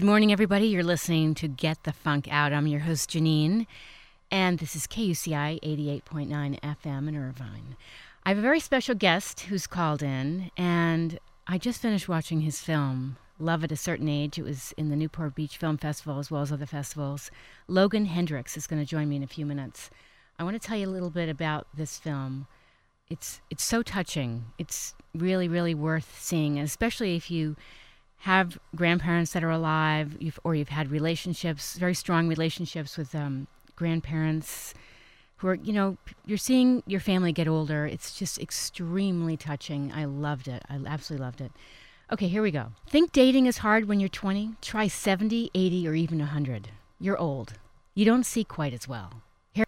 Good morning, everybody. You're listening to Get the Funk Out. I'm your host, Janine, and this is KUCI 88.9 FM in Irvine. I have a very special guest who's called in, and I just finished watching his film, Love at a Certain Age. It was in the Newport Beach Film Festival as well as other festivals. Logan Hendricks is going to join me in a few minutes. I want to tell you a little bit about this film. It's it's so touching. It's really really worth seeing, especially if you have grandparents that are alive, you've, or you've had relationships, very strong relationships with um, grandparents who are, you know, you're seeing your family get older. It's just extremely touching. I loved it. I absolutely loved it. Okay, here we go. Think dating is hard when you're 20? Try 70, 80, or even 100. You're old. You don't see quite as well. Here,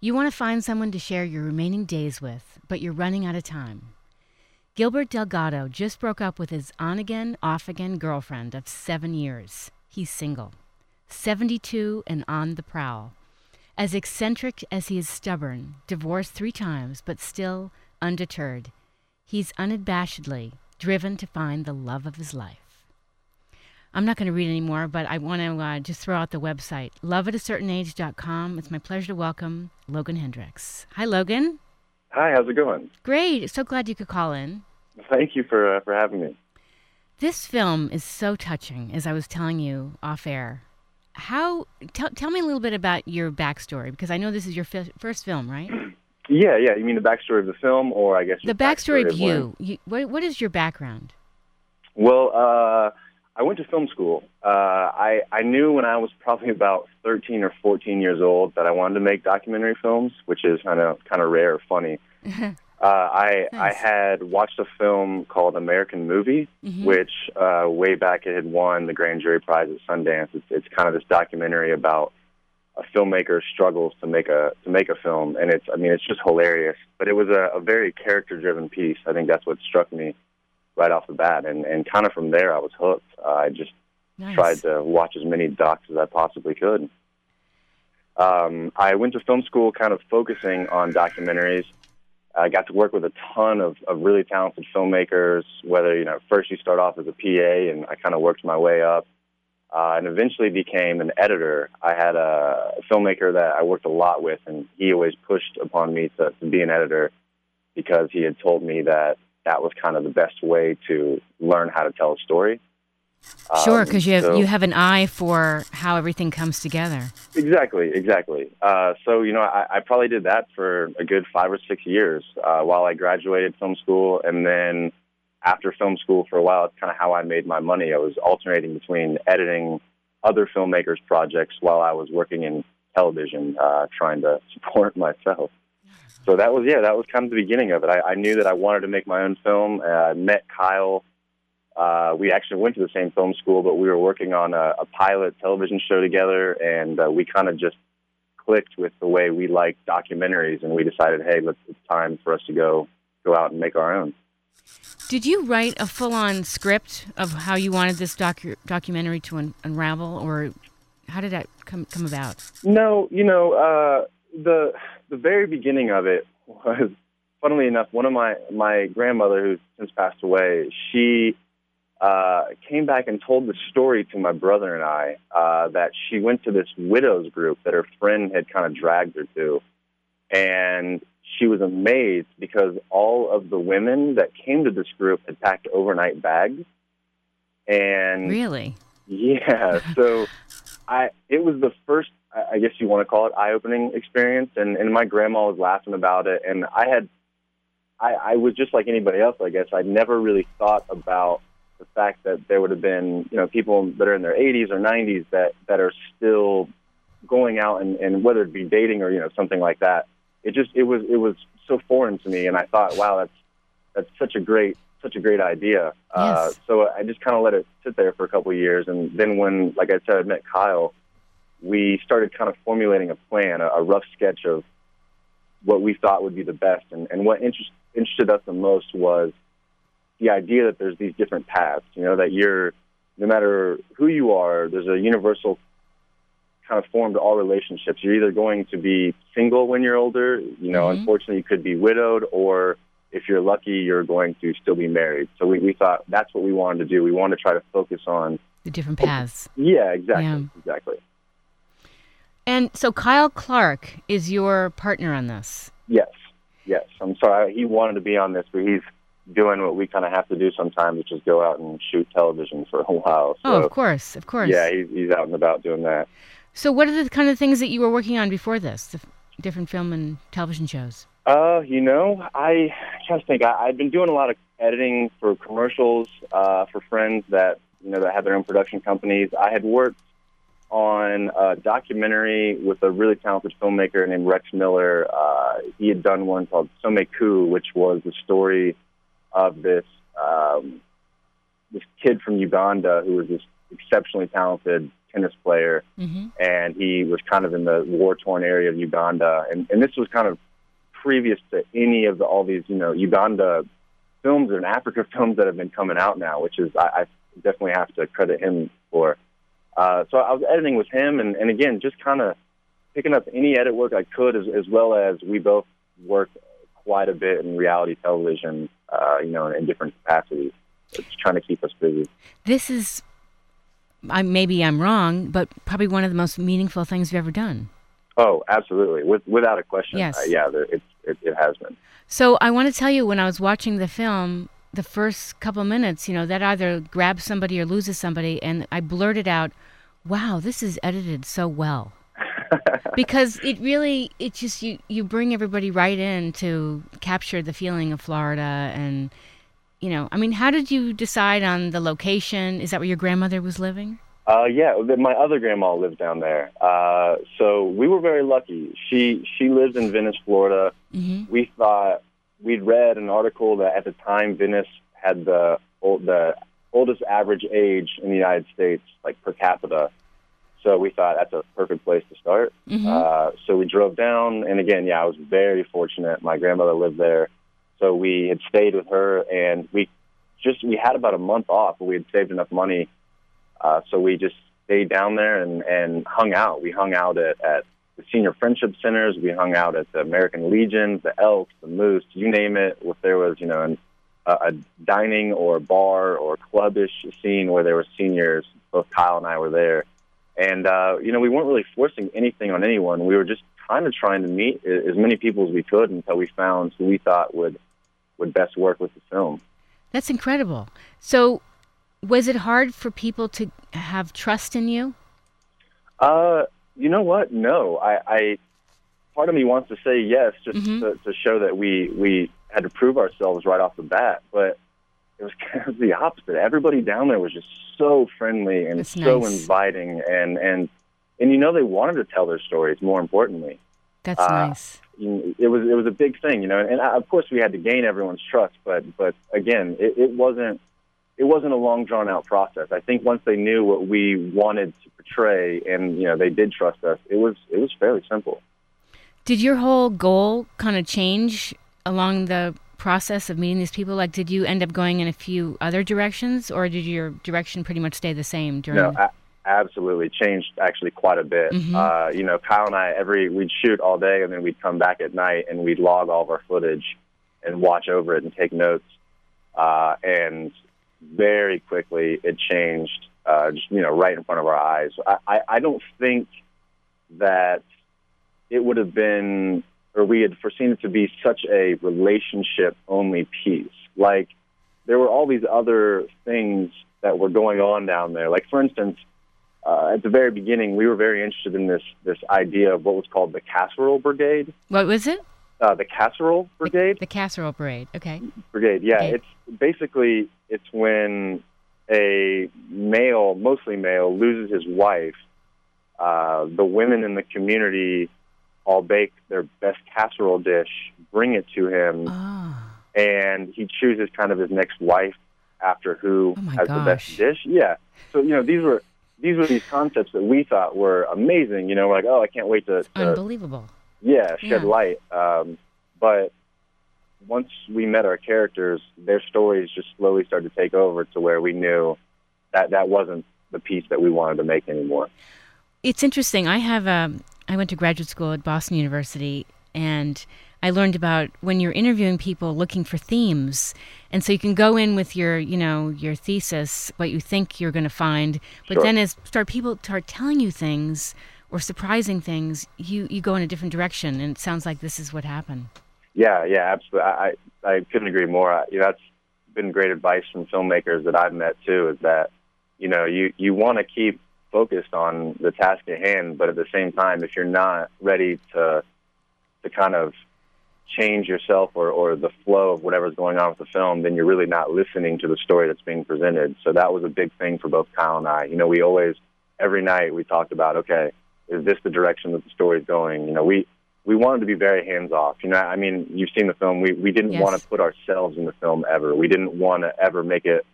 you want to find someone to share your remaining days with, but you're running out of time. Gilbert Delgado just broke up with his on again, off again girlfriend of seven years. He's single, 72 and on the prowl. As eccentric as he is stubborn, divorced three times, but still undeterred, he's unabashedly driven to find the love of his life. I'm not going to read anymore, but I want to uh, just throw out the website, loveatacertainage.com. It's my pleasure to welcome Logan Hendricks. Hi, Logan. Hi, how's it going? Great. So glad you could call in. Thank you for uh, for having me. This film is so touching, as I was telling you off air. How tell tell me a little bit about your backstory because I know this is your fi- first film, right? Yeah, yeah. You mean the backstory of the film, or I guess the backstory, backstory of you. you. What what is your background? Well, uh, I went to film school. Uh, I I knew when I was probably about 13 or 14 years old that I wanted to make documentary films, which is kind of kind of rare or funny. Uh, I nice. I had watched a film called American Movie, mm-hmm. which uh, way back it had won the grand jury prize at Sundance. It's, it's kind of this documentary about a filmmaker's struggles to make a to make a film, and it's I mean it's just hilarious. But it was a, a very character driven piece. I think that's what struck me right off the bat, and and kind of from there I was hooked. Uh, I just nice. tried to watch as many docs as I possibly could. Um, I went to film school, kind of focusing on documentaries. I got to work with a ton of, of really talented filmmakers. Whether you know, first you start off as a PA, and I kind of worked my way up, uh, and eventually became an editor. I had a filmmaker that I worked a lot with, and he always pushed upon me to, to be an editor because he had told me that that was kind of the best way to learn how to tell a story. Sure, because um, you have so, you have an eye for how everything comes together. Exactly, exactly. Uh, so you know, I, I, probably did that for a good five or six years uh, while I graduated film school, and then after film school for a while, it's kind of how I made my money. I was alternating between editing other filmmakers' projects while I was working in television, uh, trying to support myself. So that was yeah, that was kind of the beginning of it. I, I knew that I wanted to make my own film. Uh, I met Kyle uh, we actually went to the same film school, but we were working on a, a pilot television show together, and uh, we kind of just clicked with the way we like documentaries, and we decided, hey, let's, it's time for us to go go out and make our own. Did you write a full-on script of how you wanted this docu- documentary to un- unravel, or how did that come come about? No, you know, uh, the the very beginning of it was, funnily enough, one of my my grandmother who's since passed away. She uh, came back and told the story to my brother and I uh, that she went to this widows group that her friend had kind of dragged her to. And she was amazed because all of the women that came to this group had packed overnight bags. And really? Yeah. So I, it was the first, I guess you want to call it eye opening experience. And, and my grandma was laughing about it. And I had, I, I was just like anybody else, I guess. I'd never really thought about the fact that there would have been, you know, people that are in their 80s or 90s that that are still going out and, and whether it be dating or you know something like that. It just it was it was so foreign to me, and I thought, wow, that's that's such a great such a great idea. Uh, Yes. so I just kind of let it sit there for a couple of years, and then when, like I said, I met Kyle, we started kind of formulating a plan, a, a rough sketch of what we thought would be the best. And, and what interest, interested us the most was the idea that there's these different paths. You know, that you're no matter who you are, there's a universal kind of form to all relationships. You're either going to be single when you're older, you know, Mhm. unfortunately, you could be widowed, or if you're lucky, you're going to still be married. So we, we thought that's what we wanted to do. We wanted to try to focus on, The different paths. yeah, exactly, Yeah. exactly. And so Kyle Clark is your partner on this. Yes, yes. I'm sorry. He wanted to be on this, but he's doing what we kind of have to do sometimes, which is go out and shoot television for a while. So, oh, of course, of course. yeah, he's, he's out and about doing that. So what are the kind of things that you were working on before this? The f- different film and television shows. Uh, you know, I trying to think. I, I've been doing a lot of editing for commercials uh, for friends that you know that have their own production companies. I had worked on a documentary with a really talented filmmaker named Rex Miller. Uh, he had done one called Someku, which was the story of this um, this kid from Uganda who was this exceptionally talented tennis player Mm-hmm. and he was kind of in the war-torn area of Uganda, and and this was kind of previous to any of the, all these you know Uganda films and Africa films that have been coming out now, which is I, I definitely have to credit him for. Uh, so I was editing with him, and, and again, just kind of picking up any edit work I could, as, as well as we both worked quite a bit in reality television, uh, you know, in, in different capacities. It's trying to keep us busy. This is, I, maybe I'm wrong, but probably one of the most meaningful things you've ever done. Oh, absolutely, with, without a question. Yes. Uh, yeah, there, it's, it, it has been. So I want to tell you, when I was watching the film, the first couple minutes, you know, that either grabs somebody or loses somebody, and I blurted out, "Wow, this is edited so well." Because it really, it just you you bring everybody right in to capture the feeling of Florida, and you know, I mean, how did you decide on the location? Is that where your grandmother was living? Uh, yeah, my other grandma lived down there. Uh, so we were very lucky. She she lives in Venice, Florida. Mm-hmm. We thought we'd read an article that at the time Venice had the old, the oldest average age in the United States, like per capita. So we thought that's a perfect place to start. Mm-hmm. Uh, so we drove down, and again, yeah, I was very fortunate. My grandmother lived there, so we had stayed with her, and we just we had about a month off, but we had saved enough money, uh, so we just stayed down there and and hung out. We hung out at at the senior friendship centers. We hung out at the American Legions, the Elks, the Moose, you name it. If there was, you know, an, a, a dining or bar or clubbish scene where there were seniors, both Kyle and I were there. And, uh, you know, we weren't really forcing anything on anyone. We were just kind of trying to meet as many people as we could until we found who we thought would, would best work with the film. That's incredible. So, was it hard for people to have trust in you? Uh, you know what? No, I, I part of me wants to say yes, just Mhm. to, to show that we we had to prove ourselves right off the bat, but it was kind of the opposite. Everybody down there was just so friendly and That's so nice. inviting, and and and you know they wanted to tell their stories. More importantly, That's Uh, nice. It was it was a big thing, you know. And, and of course we had to gain everyone's trust, but but again, it, it wasn't it wasn't a long drawn out process. I think once they knew what we wanted to portray, and you know they did trust us, it was it was fairly simple. Did your whole goal kind of change along the process of meeting these people? Like, did you end up going in a few other directions, or did your direction pretty much stay the same during? No, absolutely changed actually quite a bit. Mhm. Uh, you know, Kyle and I every we'd shoot all day, and then we'd come back at night and we'd log all of our footage and watch over it and take notes. Uh, and very quickly, it changed. Uh, just you know, right in front of our eyes. I, I, I don't think that it would have been, or we had foreseen it to be such a relationship only piece. Like there were all these other things that were going on down there. Like for instance, uh, at the very beginning, we were very interested in this this idea of what was called the casserole brigade. what was it? Uh, the casserole brigade. The casserole parade. Okay. brigade. Yeah, Okay. it's basically it's when a male, mostly male, loses his wife. Uh, the women in the community all bake their best casserole dish, bring it to him, Oh. and he chooses kind of his next wife after who Oh has the best dish. Yeah. So you know these were these were these concepts that we thought were amazing. You know, we're like, oh, I can't wait to, to Unbelievable. yeah shed Yeah. light. Um, but once we met our characters, their stories just slowly started to take over to where we knew that that wasn't the piece that we wanted to make anymore. It's interesting. I have a. I went to graduate school at Boston University, and I learned about when you're interviewing people looking for themes, and so you can go in with your, you know, your thesis, what you think you're going to find, but Sure. then as start people start telling you things or surprising things, you you go in a different direction, and it sounds like this is what happened. Yeah, yeah, absolutely. I I, couldn't agree more. I, you know, that's been great advice from filmmakers that I've met too. Is that you know you you want to keep focused on the task at hand, but at the same time, if you're not ready to to kind of change yourself or, or the flow of whatever's going on with the film, then you're really not listening to the story that's being presented. So that was a big thing for both Kyle and I. You know, we always every night we talked about, okay, is this the direction that the story's going? You know, we we wanted to be very hands off. You know, I mean, you've seen the film. We we didn't Yes. want to put ourselves in the film ever. We didn't want to ever make it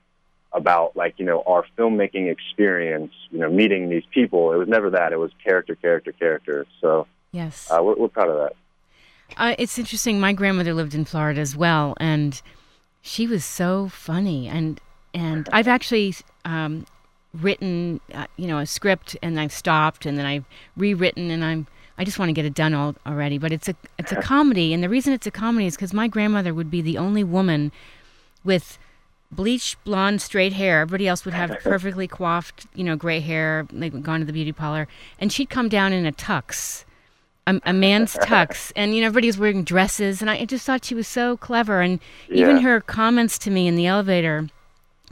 about like you know our filmmaking experience. You know, meeting these people. It was never that. It was character, character, character. So Yes. uh, we're, we're proud of that. Uh, it's interesting. My grandmother lived in Florida as well, and she was so funny. And and I've actually um, written, uh, you know, a script, and I've stopped, and then I've rewritten, and I'm I just want to get it done all, already. But it's a it's a comedy, and the reason it's a comedy is because my grandmother would be the only woman with bleached blonde straight hair everybody else would have perfectly coiffed you know gray hair like gone to the beauty parlor and she'd come down in a tux a, a man's tux, and you know everybody was wearing dresses, and I just thought she was so clever. And even Yeah. her comments to me in the elevator,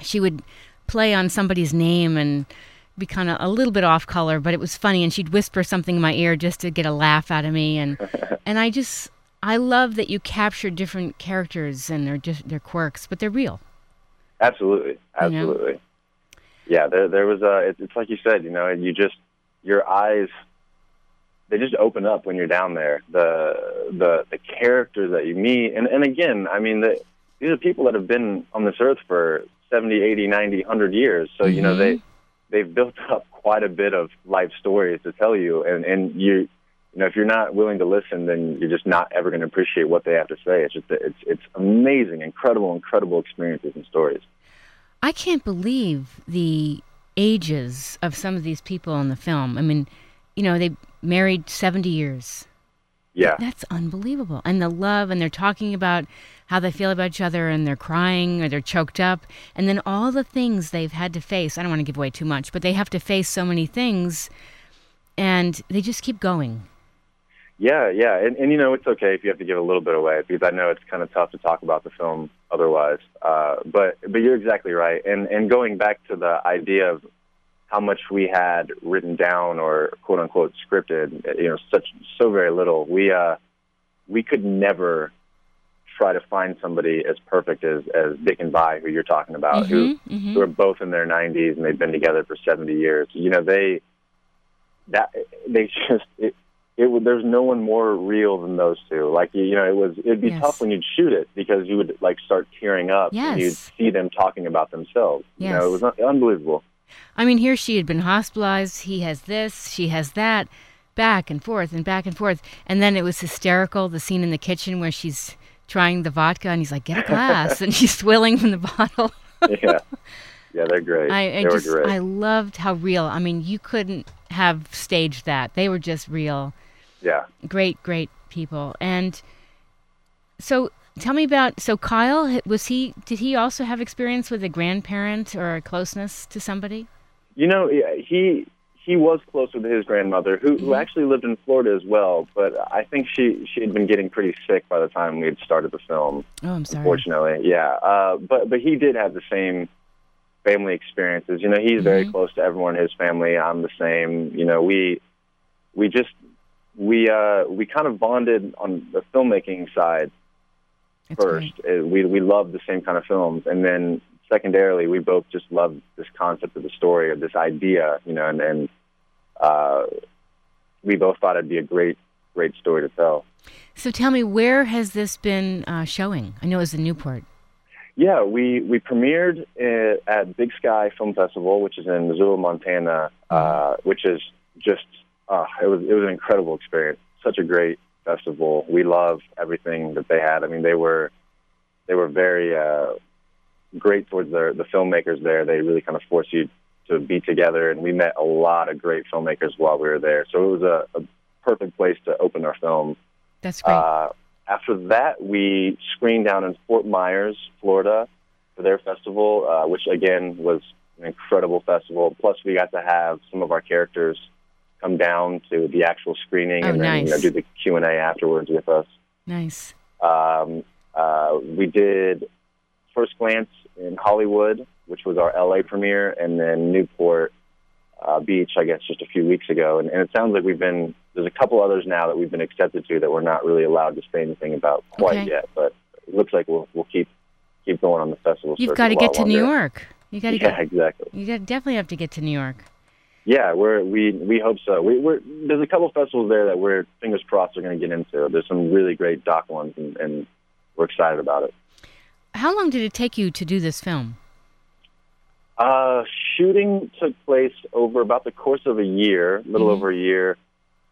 she would play on somebody's name and be kind of a little bit off color, but it was funny. And she'd whisper something in my ear just to get a laugh out of me, and and I just I love that you capture different characters and their just their quirks, but they're real. Absolutely, absolutely. Yeah, there there was a. It's, it's like you said, you know, you just your eyes they just open up when you're down there. The the the characters that you meet, and and again, I mean, the, these are people that have been on this earth for 70, 80, 90, 100 years. So you know Mhm. they they've built up quite a bit of life stories to tell you, and and you. You know, if you're not willing to listen, then you're just not ever going to appreciate what they have to say. It's just, it's, it's amazing, incredible, incredible experiences and stories. I can't believe the ages of some of these people in the film. I mean, you know, they married 70 years. Yeah. That's unbelievable. And the love, and they're talking about how they feel about each other, and they're crying or they're choked up. And then all the things they've had to face. I don't want to give away too much, but they have to face so many things, and they just keep going. Yeah, yeah, and, and you know it's okay if you have to give a little bit away because I know it's kind of tough to talk about the film otherwise. Uh, but but you're exactly right, and and going back to the idea of how much we had written down or quote unquote scripted, you know, such so very little. We uh we could never try to find somebody as perfect as as Dick and Vi, who you're talking about, who Mhm, mhm. who are both in their 90s and they've been together for 70 years. You know, they that they just it, it there's no one more real than those two. Like you, you know, it was it'd be Yes. tough when you'd shoot it because you would like start tearing up and you'd see them talking about themselves. You know, it was Yes. un- unbelievable. I mean, here she had been hospitalized. He has this, she has that, back and forth and back and forth. And then it was hysterical the scene in the kitchen where she's trying the vodka and he's like, get a glass. and she's swilling from the bottle. yeah, yeah, they're great. I, I they just, were great. I loved how real. I mean, you couldn't have staged that. They were just real. Yeah. Great, great people. And so tell me about, so Kyle, was he, did he also have experience with a grandparent or a closeness to somebody? You know, he he was close with his grandmother, who, who Mhm. actually lived in Florida as well. But I think she she had been getting pretty sick by the time we had started the film. Oh, I'm sorry. Unfortunately, yeah. Uh, but but he did have the same family experiences. You know, he's very Mhm. close to everyone in his family. I'm the same. You know, we we just we uh we kind of bonded on the filmmaking side That's first. great. Uh, We we loved the same kind of films, and then secondarily, we both just loved this concept of the story of this idea, you know, and and uh, we both thought it'd be a great great story to tell. So tell me, where has this been uh, showing? I know it was in Newport. Yeah, we we premiered at Big Sky Film Festival, which is in Missoula, Montana, uh, which is just uh, it was it was an incredible experience. Such a great festival. We love everything that they had. I mean, they were they were very uh, great towards their the filmmakers there. They really kind of forced you to be together, and we met a lot of great filmmakers while we were there. So it was a, a perfect place to open our film. That's great. Uh, after that, we screened down in Fort Myers, Florida, for their festival, uh, which again was an incredible festival. Plus, we got to have some of our characters come down to the actual screening Oh, and then you know, do the Q and A afterwards with us. nice. Um, uh, we did First Glance in Hollywood, which was our LA premiere, and then Newport uh, Beach, I guess, just a few weeks ago. And, and it sounds like we've been there's a couple others now that we've been accepted to that we're not really allowed to say anything about quite Okay. yet. But it looks like we'll we'll keep keep going on the festival. You've got to get to New. York. You got to Yeah, get. exactly. You definitely have to get to New York. Yeah, we're we we hope so. We, we're there's a couple festivals there that we're fingers crossed are going to get into. There's some really great doc ones, and, and we're excited about it. How long did it take you to do this film? Uh, shooting took place over about the course of a year, a little Mhm. over a year.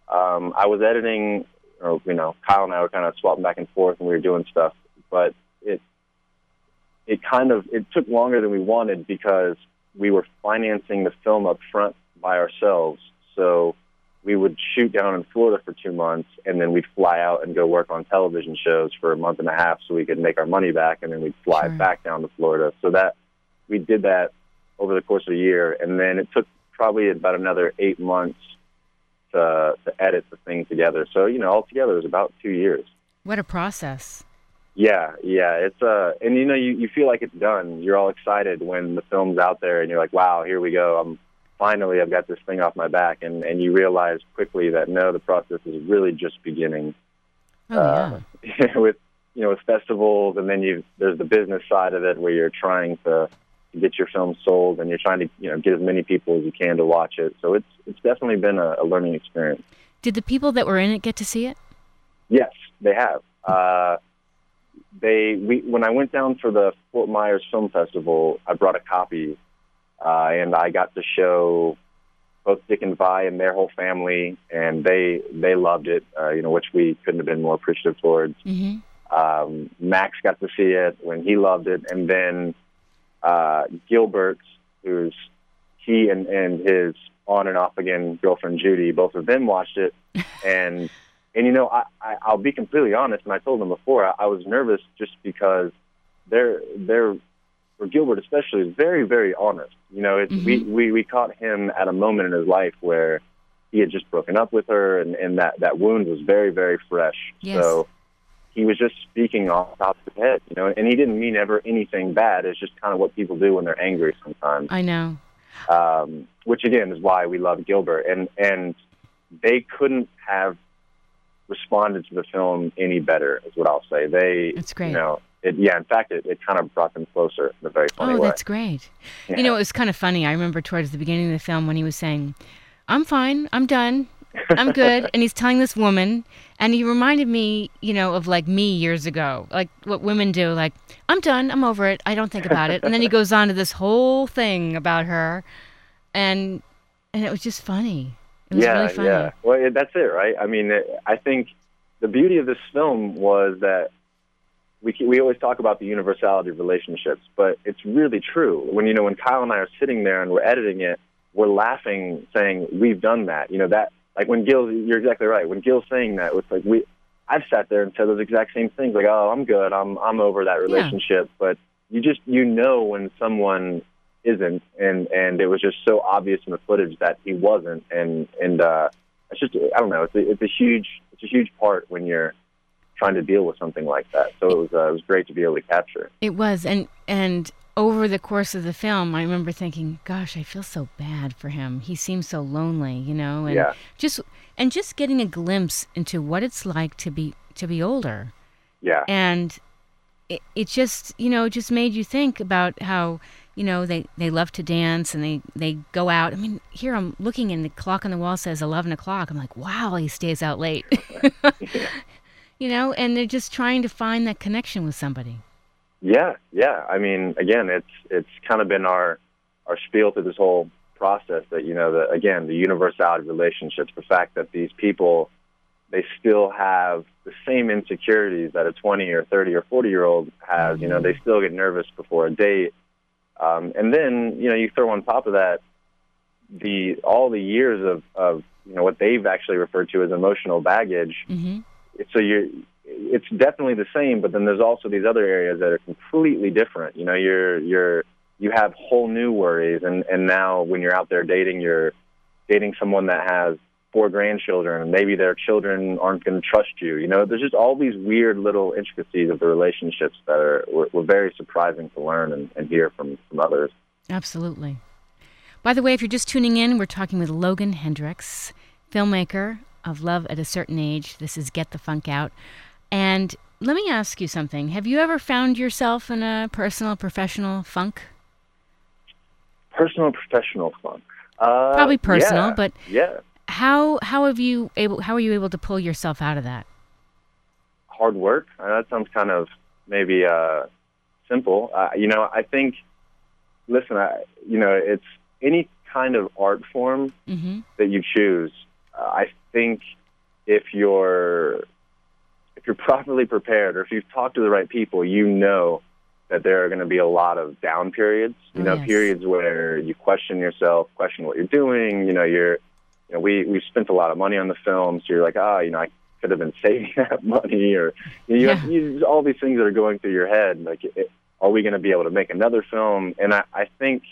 Um, I was editing, or you know, Kyle and I were kind of swapping back and forth, and we were doing stuff. But it it kind of it took longer than we wanted because we were financing the film up front by ourselves. So we would shoot down in Florida for two months, and then we'd fly out and go work on television shows for a month and a half, so we could make our money back, and then we'd fly Sure. back down to Florida. So that we did that over the course of a year, and then it took probably about another eight months to to edit the thing together. So you know, altogether, it was about two years. What a process. Yeah, yeah, it's uh, and you know, you you feel like it's done. You're all excited when the film's out there, and you're like, wow, here we go. I'm finally, I've got this thing off my back, and and you realize quickly that no, the process is really just beginning Oh uh, with you know with festivals, and then you there's the business side of it where you're trying to get your film sold, and you're trying to you know get as many people as you can to watch it. So it's it's definitely been a, a learning experience. Did the people that were in it get to see it? Yes, they have. Uh, they we when I went down for the Fort Myers Film Festival, I brought a copy, uh, and I got to show both Dick and Vi and their whole family, and they they loved it. Uh, you know, which we couldn't have been more appreciative towards. Mm-hmm. Um, Max got to see it when he loved it, and then uh, Gilbert, who's he and, and his on and off again girlfriend Judy, both of them watched it, and and you know I, I I'll be completely honest, and I told them before I, I was nervous just because they're they're for Gilbert especially is very very honest. You know, it's, we, we we caught him at a moment in his life where he had just broken up with her, and and that that wound was very very fresh. Yes. So he was just speaking off the top of his head, you know, and he didn't mean ever anything bad. It's just kind of what people do when they're angry sometimes. I know. Um, which again is why we love Gilbert, and and they couldn't have responded to the film any better. Is what I'll say. They, That's great. You know, it, yeah. In fact, it, it kind of brought them closer in a very funny Oh, way. that's great. Yeah. You know, it was kind of funny. I remember towards the beginning of the film when he was saying, I'm fine, I'm done, I'm good. and he's telling this woman, and he reminded me, you know, of like me years ago, like what women do, like, I'm done, I'm over it, I don't think about it. And then he goes on to this whole thing about her, and and it was just funny. It was yeah, really funny. yeah. Well, that's it, right? I mean, I think the beauty of this film was that we we always talk about the universality of relationships, but it's really true. When you know when Kyle and I are sitting there and we're editing it, we're laughing, saying we've done that. You know that like when Gil, you're exactly right. When Gil's saying that, it's like we. I've sat there and said those exact same things, like, "Oh, I'm good. I'm I'm over that relationship." But you just you know when someone isn't, and and it was just so obvious in the footage that he wasn't, and and uh, it's just I don't know. It's a, it's a huge it's a huge part when you're trying to deal with something like that. So it was uh, it was great to be able to capture. It was, and and over the course of the film, I remember thinking, "Gosh, I feel so bad for him. He seems so lonely, you know." And Yeah. just and just getting a glimpse into what it's like to be to be older, Yeah, and it, it just you know just made you think about how you know they they love to dance and they they go out. I mean, here I'm looking and the clock on the wall says eleven o'clock. I'm like, wow, he stays out late. you know, and they're just trying to find that connection with somebody. Yeah, yeah. I mean, again, it's it's kind of been our our spiel through this whole process that you know that again the universality of relationships, the fact that these people they still have the same insecurities that a 20 or 30 or 40 year old has. Mm-hmm. You know, they still get nervous before a date, um, and then you know you throw on top of that the all the years of of you know what they've actually referred to as emotional baggage. Mm-hmm. So you're it's definitely the same, but then there's also these other areas that are completely different. You know, you're you're you have whole new worries, and and now when you're out there dating, you're dating someone that has four grandchildren, and maybe their children aren't going to trust you. You know, there's just all these weird little intricacies of the relationships that are were, were very surprising to learn and, and hear from from others. Absolutely. By the way, if you're just tuning in, we're talking with Logan Hendricks, filmmaker of Love at a Certain Age. This is Get the Funk Out. And let me ask you something. Have you ever found yourself in a personal, professional funk? Personal, professional funk. Uh, Probably personal, yeah, but yeah. How how have you able how are you able to pull yourself out of that? Hard work. Uh, that sounds kind of maybe uh, simple. Uh, you know, I think. Listen, I, you know, it's any kind of art form mm-hmm. that you choose. Uh, I think if you're if you're properly prepared or if you've talked to the right people, you know that there are going to be a lot of down periods. You oh, know, yes. periods where you question yourself, question what you're doing. You know, you're, you know, we we spent a lot of money on the film, so you're like, ah, oh, you know, I could have been saving that money, or you, know, you, yeah. have, you all these things that are going through your head. Like, it, are we going to be able to make another film? And I, I think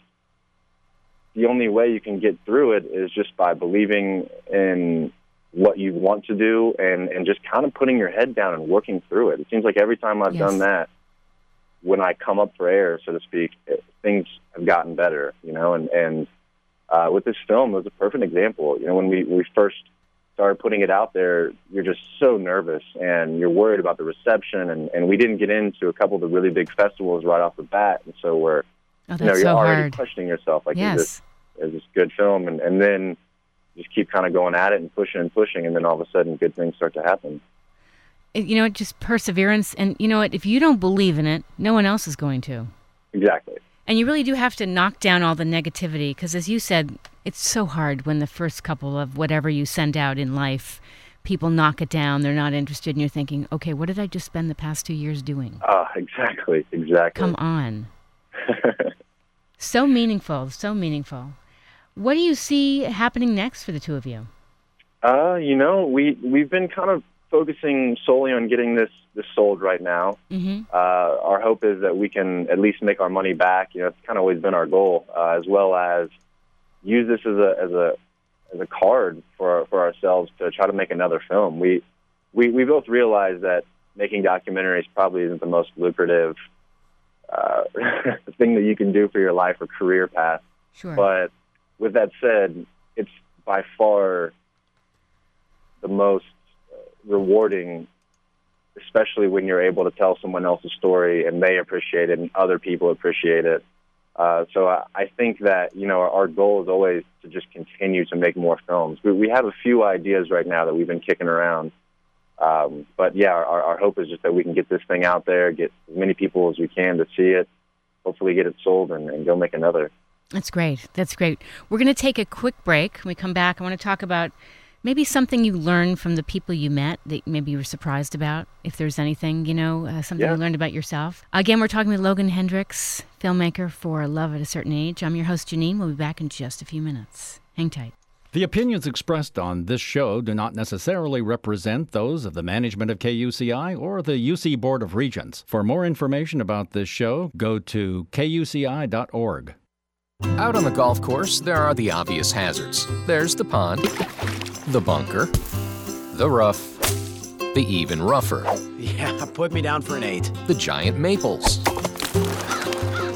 the only way you can get through it is just by believing in what you want to do and and just kind of putting your head down and working through it. It seems like every time I've yes. done that, when I come up for air, so to speak, it, things have gotten better. You know, and and uh, with this film, it was a perfect example. You know, when we we first started putting it out there, you're just so nervous and you're worried about the reception, and and we didn't get into a couple of the really big festivals right off the bat, and so we're oh, you know you're so already hard. questioning yourself like yes. is this is this good film, and and then just keep kind of going at it and pushing and pushing, and then all of a sudden, good things start to happen. You know, just perseverance, and you know what? If you don't believe in it, no one else is going to. Exactly. And you really do have to knock down all the negativity because, as you said, it's so hard when the first couple of whatever you send out in life, people knock it down. They're not interested, and you're thinking, okay, what did I just spend the past two years doing? Ah, uh, exactly, exactly. Come on. so meaningful, so meaningful. What do you see happening next for the two of you? Uh, you know, we we've been kind of focusing solely on getting this this sold right now. Mm-hmm. Uh, our hope is that we can at least make our money back. You know, it's kind of always been our goal, uh, as well as use this as a as a as a card for for ourselves to try to make another film. We we we both realize that making documentaries probably isn't the most lucrative uh, thing that you can do for your life or career path. Sure. But with that said, it's by far the most rewarding, especially when you're able to tell someone else's story and they appreciate it and other people appreciate it. Uh, so I, I think that you know our, our goal is always to just continue to make more films. We, we have a few ideas right now that we've been kicking around, um, but yeah, our, our hope is just that we can get this thing out there, get as many people as we can to see it, hopefully get it sold, and, and go make another. That's great. That's great. We're going to take a quick break. When we come back, I want to talk about maybe something you learned from the people you met that maybe you were surprised about, if there's anything, you know, uh, something yeah. you learned about yourself. Again, we're talking with Logan Hendricks, filmmaker for Love at a Certain Age. I'm your host, Janine. We'll be back in just a few minutes. Hang tight. The opinions expressed on this show do not necessarily represent those of the management of KUCI or the UC Board of Regents. For more information about this show, go to kuci.org. Out on the golf course, there are the obvious hazards. There's the pond, the bunker, the rough, the even rougher. Yeah, put me down for an eight. The giant maples,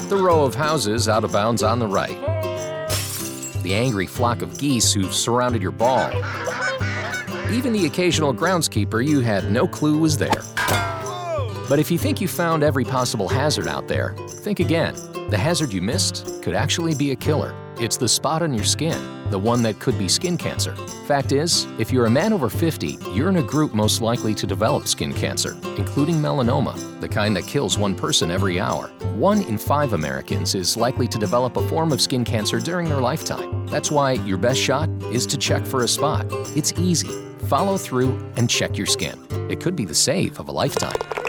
the row of houses out of bounds on the right, the angry flock of geese who've surrounded your ball, even the occasional groundskeeper you had no clue was there. But if you think you found every possible hazard out there, think again. The hazard you missed could actually be a killer. It's the spot on your skin. the one that could be skin cancer. Fact is, if you're a man over 50, you're in a group most likely to develop skin cancer, including melanoma, the kind that kills one person every hour. One in five Americans is likely to develop a form of skin cancer during their lifetime. That's why your best shot is to check for a spot. It's easy. Follow through and check your skin. It could be the save of a lifetime.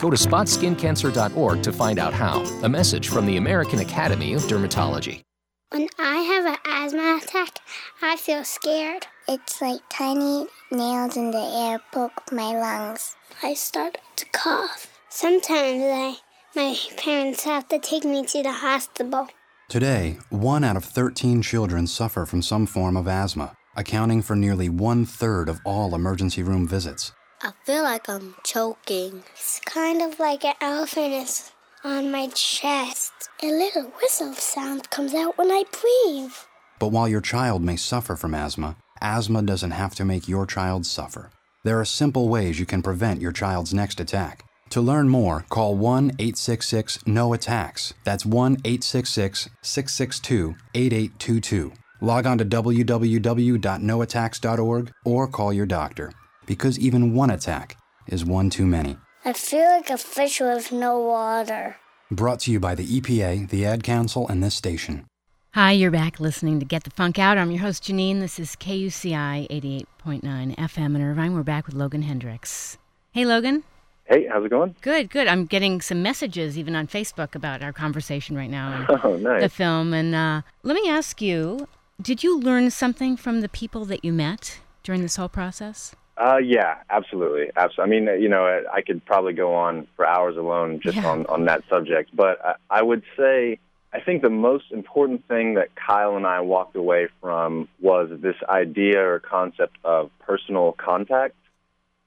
Go to spotskincancer.org to find out how. A message from the American Academy of Dermatology. When I have an asthma attack, I feel scared. It's like tiny nails in the air poke my lungs. I start to cough. Sometimes I, my parents have to take me to the hospital. Today, one out of 13 children suffer from some form of asthma, accounting for nearly one third of all emergency room visits. I feel like I'm choking. It's kind of like an elephant is on my chest. A little whistle sound comes out when I breathe. But while your child may suffer from asthma, asthma doesn't have to make your child suffer. There are simple ways you can prevent your child's next attack. To learn more, call 1 866 NO ATTACKS. That's 1 866 662 8822. Log on to www.noattacks.org or call your doctor because even one attack is one too many. I feel like a fish with no water. Brought to you by the EPA, the Ad Council, and this station. Hi, you're back listening to Get the Funk Out. I'm your host, Janine. This is KUCI 88.9 FM in Irvine. We're back with Logan Hendricks. Hey, Logan. Hey, how's it going? Good, good. I'm getting some messages even on Facebook about our conversation right now and Oh, nice. the film. And uh, let me ask you did you learn something from the people that you met during this whole process? Uh, yeah, absolutely, absolutely. I mean, you know, I could probably go on for hours alone just Yeah. on on that subject, but I, I would say I think the most important thing that Kyle and I walked away from was this idea or concept of personal contact.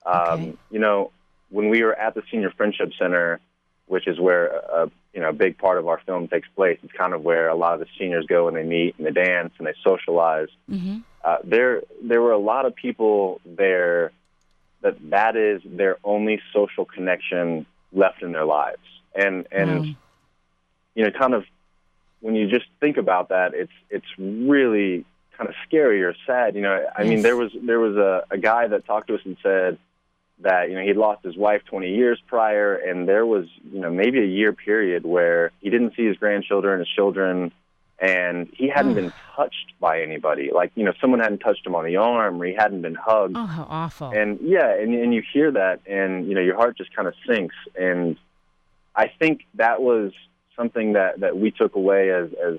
Um, Okay. You know, when we were at the Senior Friendship Center, which is where a you know a big part of our film takes place, it's kind of where a lot of the seniors go and they meet and they dance and they socialize Mm-hmm. Uh, there there were a lot of people there that that is their only social connection left in their lives. And and Wow. you know kind of when you just think about that it's it's really kind of scary or sad you know. I mean there was there was a, a guy that talked to us and said that you know he'd lost his wife 20 years prior and there was you know maybe a year period where he didn't see his grandchildren his children and he hadn't Ugh. been touched by anybody. Like you know someone hadn't touched him on the arm or he hadn't been hugged. Oh, how awful. and yeah and and you hear that and you know your heart just kind of sinks. And i think that was something that that we took away as as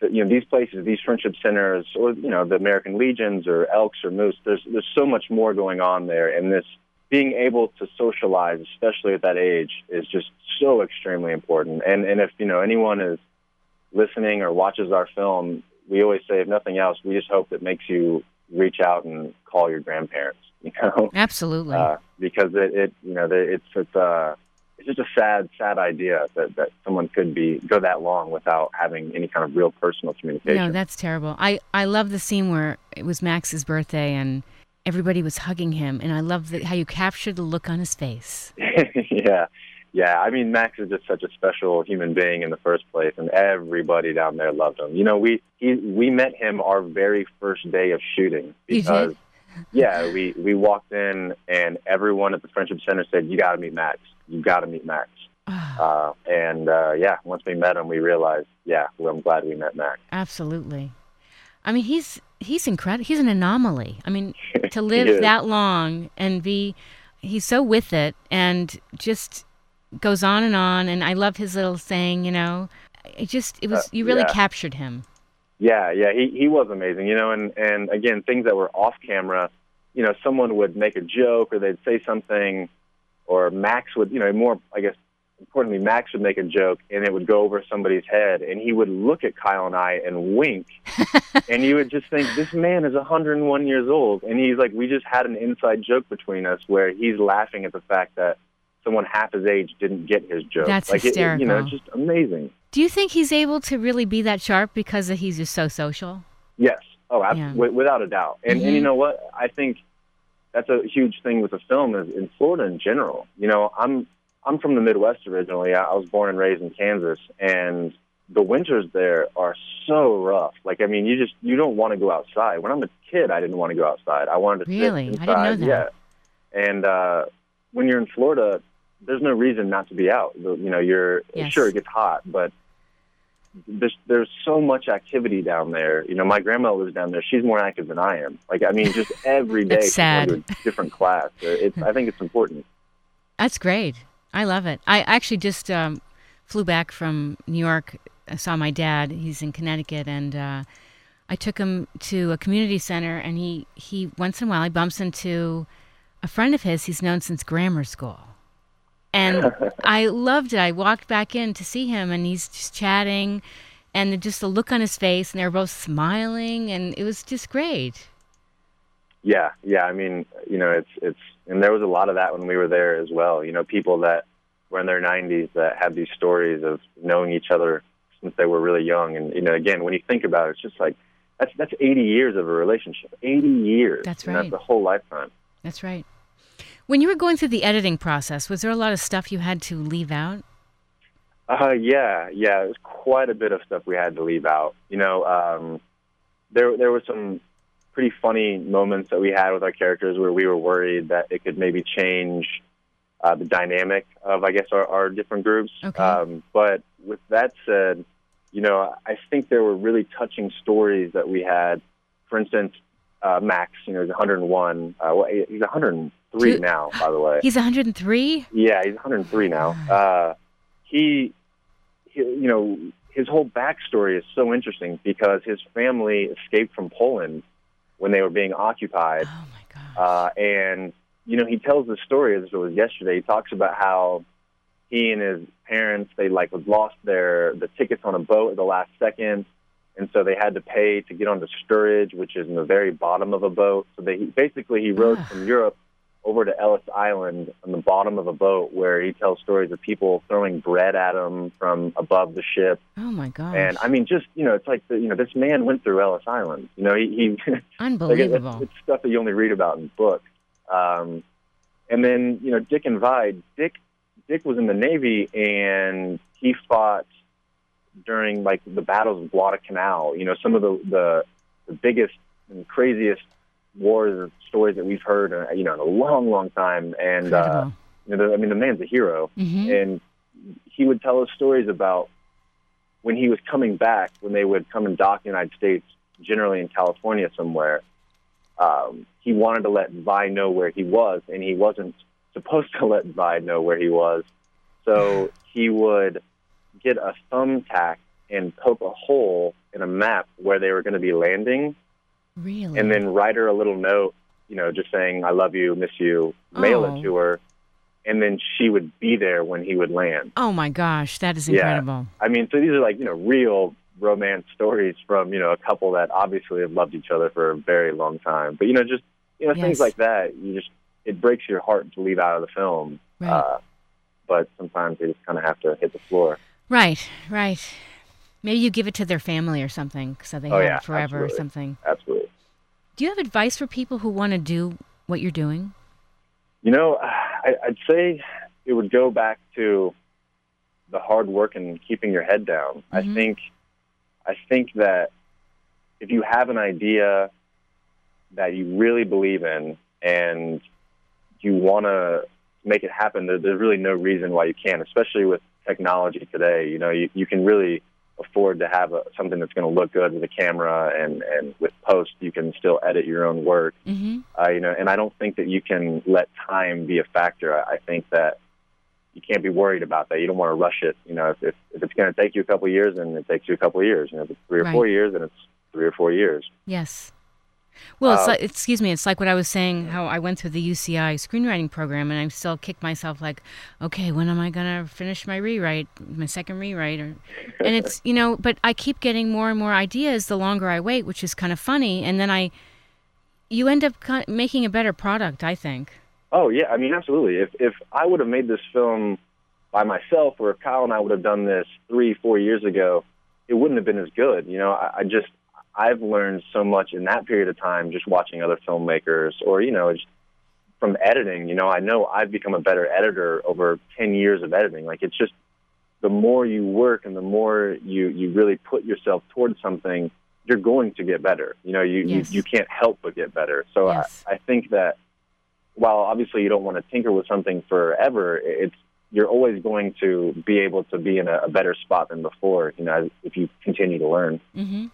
the, you know these places these friendship centers or you know the american legions or elks or moose there's there's so much more going on there. And this being able to socialize especially at that age is just so extremely important. And and if you know anyone is listening or watches our film we always say if nothing else we just hope it makes you reach out and call your grandparents you know Absolutely. uh, because it, it you know it's it's uh it's just a sad sad idea that that someone could be go that long without having any kind of real personal communication. No, that's terrible. I, I love the scene where it was Max's birthday and everybody was hugging him, and I love the, how you captured the look on his face. yeah, yeah. I mean, Max is just such a special human being in the first place, and everybody down there loved him. You know, we he, we met him our very first day of shooting because yeah, we we walked in and everyone at the Friendship Center said, "You got to meet Max. You got to meet Max." Uh, and uh, yeah, once we met him, we realized, yeah, well, I'm glad we met Max. Absolutely. I mean, he's he's incredible. He's an anomaly. I mean, to live that long and be he's so with it and just goes on and on. And I love his little saying. You know, it just it was Uh, you really yeah. captured him. Yeah, yeah, he he was amazing, you know, and and again, things that were off camera, you know, someone would make a joke or they'd say something, or Max would, you know, more I guess importantly, Max would make a joke and it would go over somebody's head, and he would look at Kyle and I and wink, and you would just think this man is 101 years old, and he's like, we just had an inside joke between us where he's laughing at the fact that someone half his age didn't get his joke. That's like it- it, you know, it's just amazing. Do you think he's able to really be that sharp because he's just so social? Yes. Oh, Yeah. without a doubt. And and you know what? I think that's a huge thing with the film is in Florida in general. You know, I'm I'm from the Midwest originally. I I was born and raised in Kansas, and the winters there are so rough. Like I mean, you just you don't want to go outside. When I'm a kid, I didn't want to go outside. I wanted to really. inside. I didn't know that. Yeah, and uh, when you're in Florida, there's no reason not to be out. You know, you're Yes. sure it gets hot, but there's there's so much activity down there. You know, my grandma lives down there. She's more active than I am. Like I mean, just every day sad. a different class. It's, I think it's important. That's great. I love it. I actually just um, flew back from New York. I saw my dad. He's in Connecticut, and uh, I took him to a community center. And he he once in a while he bumps into a friend of his he's known since grammar school. And I loved it. I walked back in to see him, and he's just chatting, and just the look on his face, and they were both smiling, and it was just great. Yeah, yeah. I mean, you know, it's it's and there was a lot of that when we were there as well. You know, people that were in their 90s that had these stories of knowing each other since they were really young. And you know, again, when you think about it, it's just like that's that's 80 years of a relationship. 80 years. That's And right. That's a whole lifetime. That's right. When you were going through the editing process, was there a lot of stuff you had to leave out? Uh, yeah, yeah. It was quite a bit of stuff we had to leave out. You know, um, there there were some pretty funny moments that we had with our characters where we were worried that it could maybe change uh, the dynamic of, I guess, our, our different groups. Okay. Um, but with that said, you know, I think there were really touching stories that we had. For instance, uh, Max, you know, he's 101. Uh, well, he's 103 Dude. now, by the way. He's 103? Yeah, he's 103 now. Uh, he, he, you know, his whole backstory is so interesting because his family escaped from Poland when they were being occupied, Oh my god. uh, and you know, he tells the story as it was yesterday. He talks about how he and his parents they like lost their the tickets on a boat at the last second, and so they had to pay to get onto steerage, which is in the very bottom of a boat. So they basically he rode from Europe over to Ellis Island on the bottom of a boat where he tells stories of people throwing bread at him from above the ship. oh my god! And I mean, just you know, it's like the, you know, this man went through Ellis Island. You know, he, he like, Unbelievable. it's, it's stuff that you only read about in books. Um, and then you know, Dick and Vi. Dick Dick was in the Navy and he fought during like the battles of Guadalcanal. You know, some of the the, the biggest and craziest wars or stories that we've heard, uh, you know, in a long, long time. And uh, you know, the, I mean, the man's a hero hmm and he would tell us stories about when he was coming back, when they would come and dock in the United States, generally in California somewhere. Um, he wanted to let Vi know where he was, and he wasn't supposed to let Vi know where he was. So he would get a thumbtack and poke a hole in a map where they were going to be landing, Really? and then write her a little note, you know, just saying "I love you, miss you," mail Oh. it to her, and then she would be there when he would land. oh my gosh, that is Yeah. incredible. I mean, so these are like you know real romance stories from you know a couple that obviously have loved each other for a very long time. But you know, just you know Yes. things like that, you just it breaks your heart to leave out of the film. Right. Uh, but sometimes they just kind of have to hit the floor. Right, right. Maybe you give it to their family or something so they Oh, have yeah, it forever or something. Absolutely. Do you have advice for people who want to do what you're doing? You know, I, I'd say it would go back to the hard work and keeping your head down. I Mhm. think, I think that if you have an idea that you really believe in and you want to make it happen, there, there's really no reason why you can't. Especially with technology today, you know, you, you can really afford to have a, something that's going to look good with a camera and and with post, you can still edit your own work Mm-hmm. uh, you know, and I don't think that you can let time be a factor. I, I think that you can't be worried about that. You don't want to rush it. You know, if if, if it's going to take you a couple of years, then it takes you a couple of years. You know, if it's three or Right. four years, then it's three or four years. Yes. Well, it's Uh, like, excuse me, it's like what I was saying, how I went through the UCI screenwriting program and I still kick myself like, okay, when am I going to finish my rewrite, my second rewrite? Or, and it's, you know, but I keep getting more and more ideas the longer I wait, which is kind of funny. And then I, you end up making a better product, I think. Oh yeah, I mean, absolutely. If if I would have made this film by myself, or if Kyle and I would have done this three, four years ago, it wouldn't have been as good. You know, I, I just I've learned so much in that period of time, just watching other filmmakers, or you know, just from editing. You know, I know I've become a better editor over ten years of editing. Like it's just the more you work and the more you you really put yourself towards something, you're going to get better. You know, you Yes. you, you can't help but get better. So Yes. I, I think that while obviously you don't want to tinker with something forever, it's you're always going to be able to be in a, a better spot than before. You know, if you continue to learn. Mm-hmm.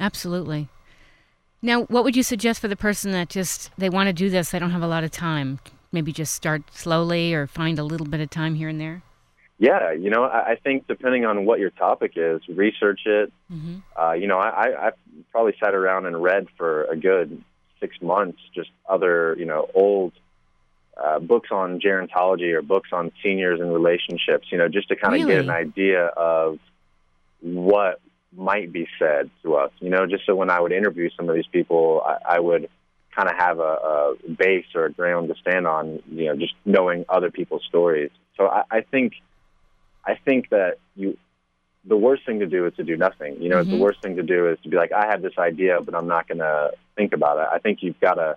Absolutely. Now, what would you suggest for the person that just they want to do this, they don't have a lot of time? Maybe just start slowly or find a little bit of time here and there. Yeah, you know, I, think depending on what your topic is, research it. Mm-hmm. Uh, you know, I, I, probably sat around and read for a good six months just other, you know, old uh, books on gerontology or books on seniors and relationships. You know, just to kind of get an idea of what might be said to us. You know, just so when I would interview some of these people, I, I would kind of have a, a base or a ground to stand on. You know, just knowing other people's stories. So I, I think, I think that you the worst thing to do is to do nothing. You know, the Mhm. worst thing to do is to be like, I have this idea, but I'm not going to think about it. I think you've got to,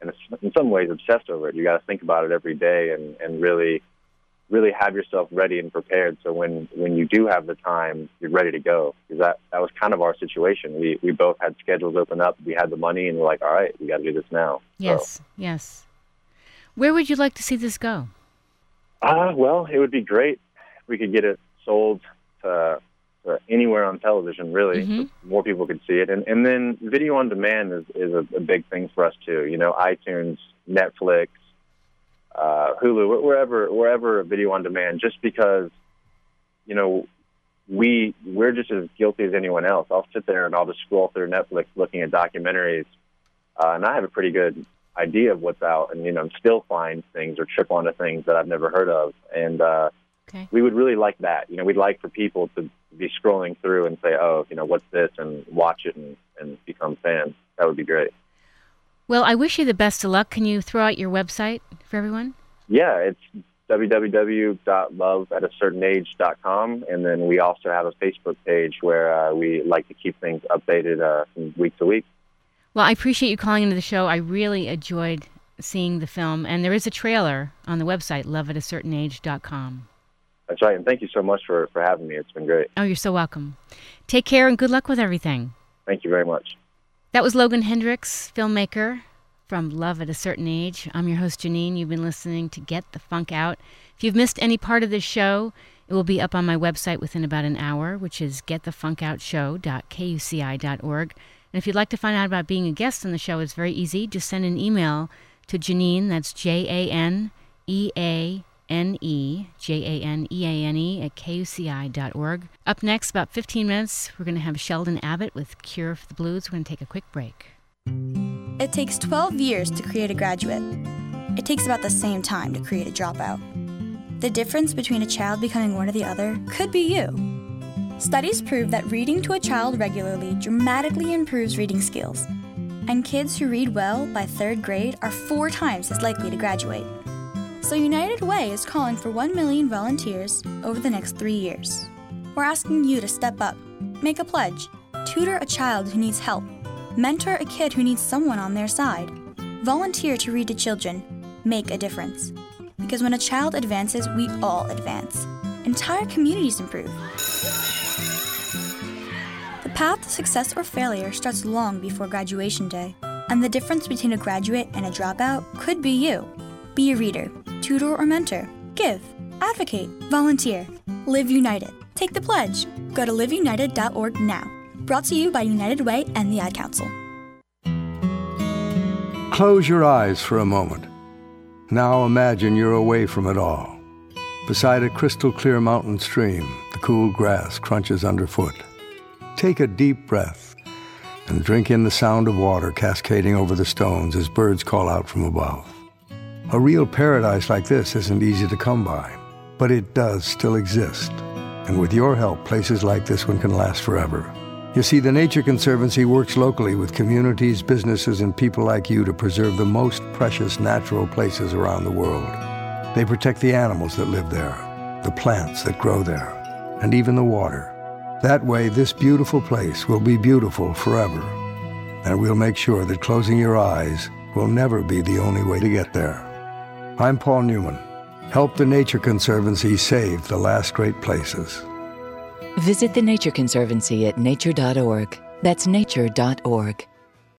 in, a, in some ways, obsess over it. You got to think about it every day and, and really, really have yourself ready and prepared. So when, when you do have the time, you're ready to go. Because that, that was kind of our situation. We, we both had schedules open up. We had the money, and we're like, all right, we got to do this now. Yes, yes. Where would you like to see this go? Uh, well, it would be great if we could get it sold to, to anywhere on television, really. Mhm. So more people could see it. And, and then video on demand is, is a, a big thing for us, too. You know, iTunes, Netflix, uh, Hulu, wherever, wherever a video on demand, just because, you know, we, we're just as guilty as anyone else. I'll sit there and I'll just scroll through Netflix looking at documentaries, uh, and I have a pretty good idea of what's out and you know I'm still find things or trip onto things that I've never heard of and uh Okay. we would really like that you know we'd like for people to be scrolling through and say oh you know what's this and watch it and, and become fans that would be great Well, I wish you the best of luck. Can you throw out your website for everyone? yeah it's www.loveatacertainage.com and then we also have a Facebook page where uh, we like to keep things updated uh, from week to week Well, I appreciate you calling into the show. I really enjoyed seeing the film, and there is a trailer on the website, loveatacertainage.com. that's right and thank you so much for, for having me it's been great Oh, you're so welcome. Take care and good luck with everything. thank you very much That was Logan Hendricks, filmmaker from Love at a Certain Age. I'm your host, Janeane. You've been listening to Get the Funk Out. If you've missed any part of this show, it will be up on my website within about an hour, which is getthefunkoutshow.kuci.org. And if you'd like to find out about being a guest on the show, it's very easy. Just send an email to Janeane, that's J A N E A N E, J A N E A N E, at kuci.org. Up next, about 15 minutes, we're going to have Sheldon Abbott with Cure for the Blues. We're going to take a quick break. It takes 12 years to create a graduate. It takes about the same time to create a dropout. The difference between a child becoming one or the other could be you. Studies prove that reading to a child regularly dramatically improves reading skills. And kids who read well by third grade are four times as likely to graduate. So United Way is calling for 1 million volunteers over the next three years. We're asking you to step up, make a pledge, tutor a child who needs help, mentor a kid who needs someone on their side, volunteer to read to children, make a difference. Because when a child advances, we all advance. Entire communities improve. The path to success or failure starts long before graduation day, and the difference between a graduate and a dropout could be you. Be a reader, tutor or mentor, give, advocate, volunteer, live united. Take the pledge. Go to liveunited.org now. Brought to you by United Way and the Ad Council. Close your eyes for a moment. Now imagine you're away from it all. Beside a crystal clear mountain stream, the cool grass crunches underfoot. Take a deep breath and drink in the sound of water cascading over the stones as birds call out from above. A real paradise like this isn't easy to come by, but it does still exist. And with your help, places like this one can last forever. You see, the Nature Conservancy works locally with communities, businesses, and people like you to preserve the most precious natural places around the world. They protect the animals that live there, the plants that grow there, and even the water. That way, this beautiful place will be beautiful forever. And we'll make sure that closing your eyes will never be the only way to get there. I'm Paul Newman. Help the Nature Conservancy save the last great places. Visit the Nature Conservancy at nature.org. That's nature.org.